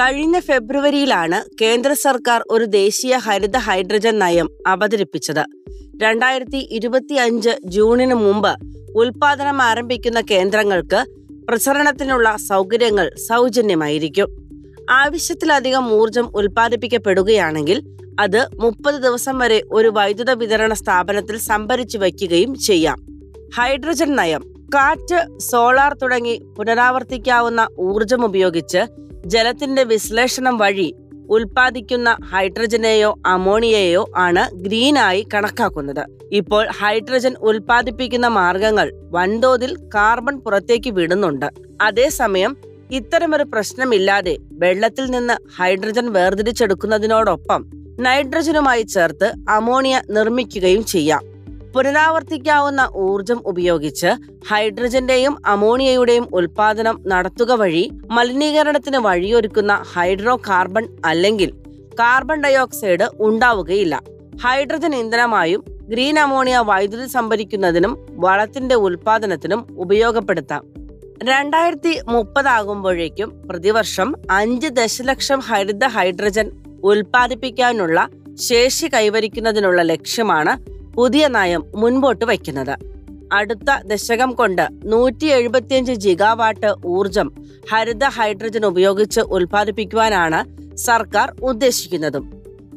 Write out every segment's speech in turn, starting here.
കഴിഞ്ഞ ഫെബ്രുവരിയിലാണ് കേന്ദ്ര സർക്കാർ ഒരു ദേശീയ ഹരിത ഹൈഡ്രജൻ നയം അവതരിപ്പിച്ചത്. രണ്ടായിരത്തി ഇരുപത്തി അഞ്ച് ജൂണിന് മുമ്പ് ഉൽപാദനം ആരംഭിക്കുന്ന കേന്ദ്രങ്ങൾക്ക് പ്രസരണത്തിനുള്ള സൗകര്യങ്ങൾ സൗജന്യമായിരിക്കും. ആവശ്യത്തിലധികം ഊർജം ഉൽപ്പാദിപ്പിക്കപ്പെടുകയാണെങ്കിൽ അത് മുപ്പത് ദിവസം വരെ ഒരു വൈദ്യുത വിതരണ സ്ഥാപനത്തിൽ സംഭരിച്ചു വയ്ക്കുകയും ചെയ്യാം. ഹൈഡ്രജൻ നയം കാറ്റ് സോളാർ തുടങ്ങി പുനരാവർത്തിക്കാവുന്ന ഊർജം ഉപയോഗിച്ച് ജലത്തിന്റെ വിശ്ലേഷണം വഴി ഉൽപാദിക്കുന്ന ഹൈഡ്രജനെയോ അമോണിയയോ ആണ് ഗ്രീനായി കണക്കാക്കുന്നത്. ഇപ്പോൾ ഹൈഡ്രജൻ ഉൽപ്പാദിപ്പിക്കുന്ന മാർഗങ്ങൾ വൻതോതിൽ കാർബൺ പുറത്തേക്ക് വിടുന്നുണ്ട്. അതേസമയം ഇത്തരമൊരു പ്രശ്നമില്ലാതെ വെള്ളത്തിൽ നിന്ന് ഹൈഡ്രജൻ വേർതിരിച്ചെടുക്കുന്നതിനോടൊപ്പം നൈട്രജനുമായി ചേർത്ത് അമോണിയ നിർമ്മിക്കുകയും ചെയ്യാം. പുനരാവർത്തിക്കാവുന്ന ഊർജം ഉപയോഗിച്ച് ഹൈഡ്രജന്റെയും അമോണിയയുടെയും ഉൽപാദനം നടത്തുക വഴി മലിനീകരണത്തിന് വഴിയൊരുക്കുന്ന ഹൈഡ്രോ കാർബൺ അല്ലെങ്കിൽ കാർബൺ ഡയോക്സൈഡ് ഉണ്ടാവുകയില്ല. ഹൈഡ്രജൻ ഇന്ധനമായും ഗ്രീൻ അമോണിയ വൈദ്യുതി സംഭരിക്കുന്നതിനും വളത്തിന്റെ ഉൽപാദനത്തിനും ഉപയോഗപ്പെടുത്താം. രണ്ടായിരത്തി മുപ്പതാകുമ്പോഴേക്കും പ്രതിവർഷം അഞ്ച് ദശലക്ഷം ഹരിത ഹൈഡ്രജൻ ഉൽപ്പാദിപ്പിക്കാനുള്ള ശേഷി കൈവരിക്കുന്നതിനുള്ള ലക്ഷ്യമാണ് പുതിയ നയം മുൻപോട്ട് വയ്ക്കുന്നത്. അടുത്ത ദശകം കൊണ്ട് നൂറ്റി എഴുപത്തിയഞ്ച് ജിഗാവാട്ട് ഊർജം ഹരിത ഹൈഡ്രജൻ ഉപയോഗിച്ച് ഉൽപ്പാദിപ്പിക്കുവാനാണ് സർക്കാർ ഉദ്ദേശിക്കുന്നതും.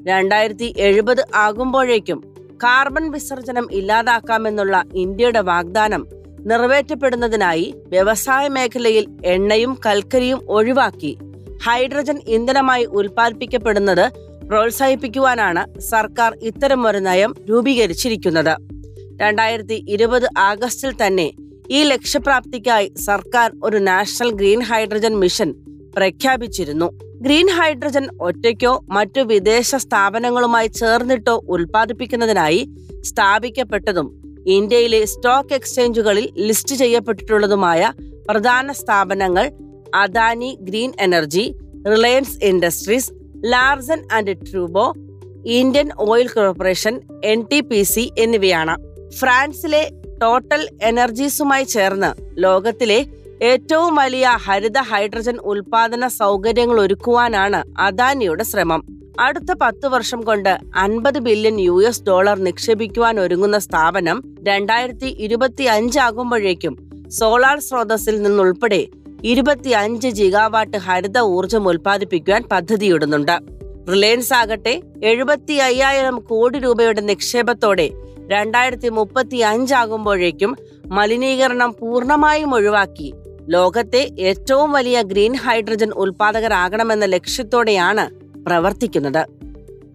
രണ്ടായിരത്തി എഴുപത് ആകുമ്പോഴേക്കും കാർബൺ വിസർജനം ഇല്ലാതാക്കാമെന്നുള്ള ഇന്ത്യയുടെ വാഗ്ദാനം നിറവേറ്റപ്പെടുന്നതിനായി വ്യവസായ മേഖലയിൽ എണ്ണയും കൽക്കരിയും ഒഴിവാക്കി ഹൈഡ്രജൻ ഇന്ധനമായി ഉൽപ്പാദിപ്പിക്കപ്പെടുന്നത് പ്രോത്സാഹിപ്പിക്കുവാനാണ് സർക്കാർ ഇത്തരം ഒരു നയം രൂപീകരിച്ചിരിക്കുന്നത്. രണ്ടായിരത്തി ഇരുപത് ആഗസ്റ്റിൽ തന്നെ ഈ ലക്ഷ്യപ്രാപ്തിക്കായി സർക്കാർ ഒരു നാഷണൽ ഗ്രീൻ ഹൈഡ്രജൻ മിഷൻ പ്രഖ്യാപിച്ചിരുന്നു. ഗ്രീൻ ഹൈഡ്രജൻ ഒറ്റയ്ക്കോ മറ്റു വിദേശ സ്ഥാപനങ്ങളുമായി ചേർന്നിട്ടോ ഉൽപ്പാദിപ്പിക്കുന്നതിനായി സ്ഥാപിക്കപ്പെട്ടതും ഇന്ത്യയിലെ സ്റ്റോക്ക് എക്സ്ചേഞ്ചുകളിൽ ലിസ്റ്റ് ചെയ്യപ്പെട്ടിട്ടുള്ളതുമായ പ്രധാന സ്ഥാപനങ്ങൾ Adani green energy Reliance industries Larsen and ട്രൂബോ Indian oil corporation N T P C എന്നിവയാണ്. ഫ്രാൻസിലെ ടോട്ടൽ എനർജീസുമായി ചേർന്ന് ലോകത്തിലെ ഏറ്റവും വലിയ ഹരിത ഹൈഡ്രജൻ ഉൽപാദന സൗകര്യങ്ങൾ ഒരുക്കുവാനാണ് അദാനിയുടെ ശ്രമം. അടുത്ത പത്ത് വർഷം കൊണ്ട് അൻപത് ബില്യൺ യു എസ് ഡോളർ നിക്ഷേപിക്കുവാൻ ഒരുങ്ങുന്ന സ്ഥാപനം രണ്ടായിരത്തി ഇരുപത്തി അഞ്ചാകുമ്പോഴേക്കും സോളാർ സ്രോതസ്സിൽ നിന്നുൾപ്പെടെ ഇരുപത്തി അഞ്ച് ജിഗാവാട്ട് ഹരിത ഊർജം ഉൽപ്പാദിപ്പിക്കുവാൻ പദ്ധതിയിടുന്നുണ്ട്. റിലയൻസ് ആകട്ടെ എഴുപത്തി അയ്യായിരം കോടി രൂപയുടെ നിക്ഷേപത്തോടെ രണ്ടായിരത്തി മുപ്പത്തി അഞ്ചാകുമ്പോഴേക്കും മലിനീകരണം പൂർണമായും ഒഴിവാക്കി. ലോകത്തെ ഏറ്റവും വലിയ ഗ്രീൻ ഹൈഡ്രജൻ ഉൽപാദകരാകണമെന്ന ലക്ഷ്യത്തോടെയാണ് പ്രവർത്തിക്കുന്നത്.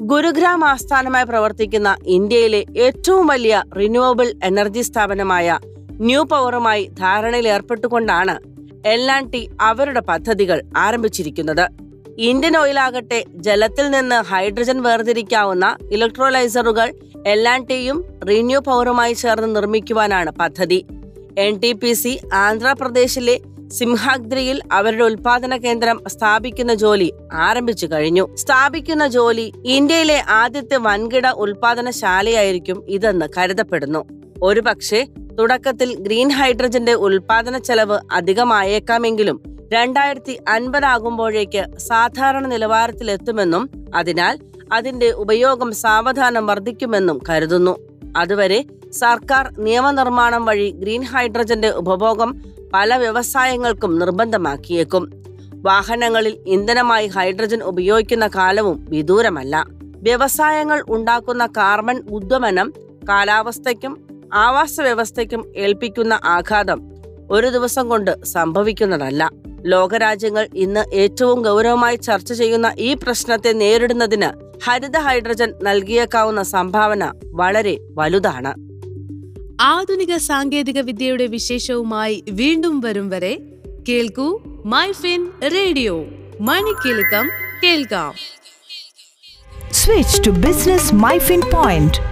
ഗുരുഗ്രാം ആസ്ഥാനമായി പ്രവർത്തിക്കുന്ന ഇന്ത്യയിലെ ഏറ്റവും വലിയ റിന്യൂവബിൾ എനർജി സ്ഥാപനമായ ന്യൂ പവറുമായി ധാരണയിൽ ഏർപ്പെട്ടുകൊണ്ടാണ് എൽ ആൻഡ് ടി അവരുടെ പദ്ധതികൾ ആരംഭിച്ചിരിക്കുന്നത്. ഇന്ത്യൻ ഓയിലാകട്ടെ ജലത്തിൽ നിന്ന് ഹൈഡ്രജൻ വേർതിരിക്കാവുന്ന ഇലക്ട്രോലൈസറുകൾ എൽ ആൻഡ് ടിയും റിന്യൂ പവറുമായി ചേർന്ന് നിർമ്മിക്കുവാനാണ് പദ്ധതി. എൻ ടി പി സി ആന്ധ്രാപ്രദേശിലെ സിംഹാഗ്രിയിൽ അവരുടെ ഉൽപാദന കേന്ദ്രം സ്ഥാപിക്കുന്ന ജോലി ആരംഭിച്ചു കഴിഞ്ഞു. സ്ഥാപിക്കുന്ന ജോലി ഇന്ത്യയിലെ ആദ്യത്തെ വൻകിട ഉൽപാദനശാലയായിരിക്കും ഇതെന്ന് കരുതപ്പെടുന്നു. ഒരുപക്ഷെ തുടക്കത്തിൽ ഗ്രീൻ ഹൈഡ്രജന്റെ ഉൽപാദന ചെലവ് അധികമായേക്കാമെങ്കിലും രണ്ടായിരത്തി അൻപതാകുമ്പോഴേക്ക് സാധാരണ നിലവാരത്തിലെത്തുമെന്നും അതിനാൽ അതിന്റെ ഉപയോഗം സാവധാനം വർദ്ധിക്കുമെന്നും കരുതുന്നു. അതുവരെ സർക്കാർ നിയമനിർമ്മാണം വഴി ഗ്രീൻ ഹൈഡ്രജന്റെ ഉപഭോഗം പല വ്യവസായങ്ങൾക്കും നിർബന്ധമാക്കിയേക്കും. വാഹനങ്ങളിൽ ഇന്ധനമായി ഹൈഡ്രജൻ ഉപയോഗിക്കുന്ന കാലവും വിദൂരമല്ല. വ്യവസായങ്ങൾ ഉണ്ടാക്കുന്ന കാർബൺ ഉദ്വമനം കാലാവസ്ഥയ്ക്കും ആവാസ വ്യവസ്ഥയ്ക്കും ഏൽപ്പിക്കുന്ന ആഘാതം ഒരു ദിവസം കൊണ്ട് സംഭവിക്കുന്നതല്ല. ലോകരാജ്യങ്ങൾ ഇന്ന് ഏറ്റവും ഗൗരവമായി ചർച്ച ചെയ്യുന്ന ഈ പ്രശ്നത്തെ നേരിടുന്നതിന് ഹരിത ഹൈഡ്രജൻ നൽകിയേക്കാവുന്ന സംഭാവന വളരെ വലുതാണ്. ആധുനിക സാങ്കേതിക വിദ്യയുടെ വിശേഷവുമായി വീണ്ടും വരും വരെ കേൾക്കൂ മൈഫിൻ റേഡിയോ. മണിക്കെലക്കം കേൾക്കാം. Switch to business MyFin Point.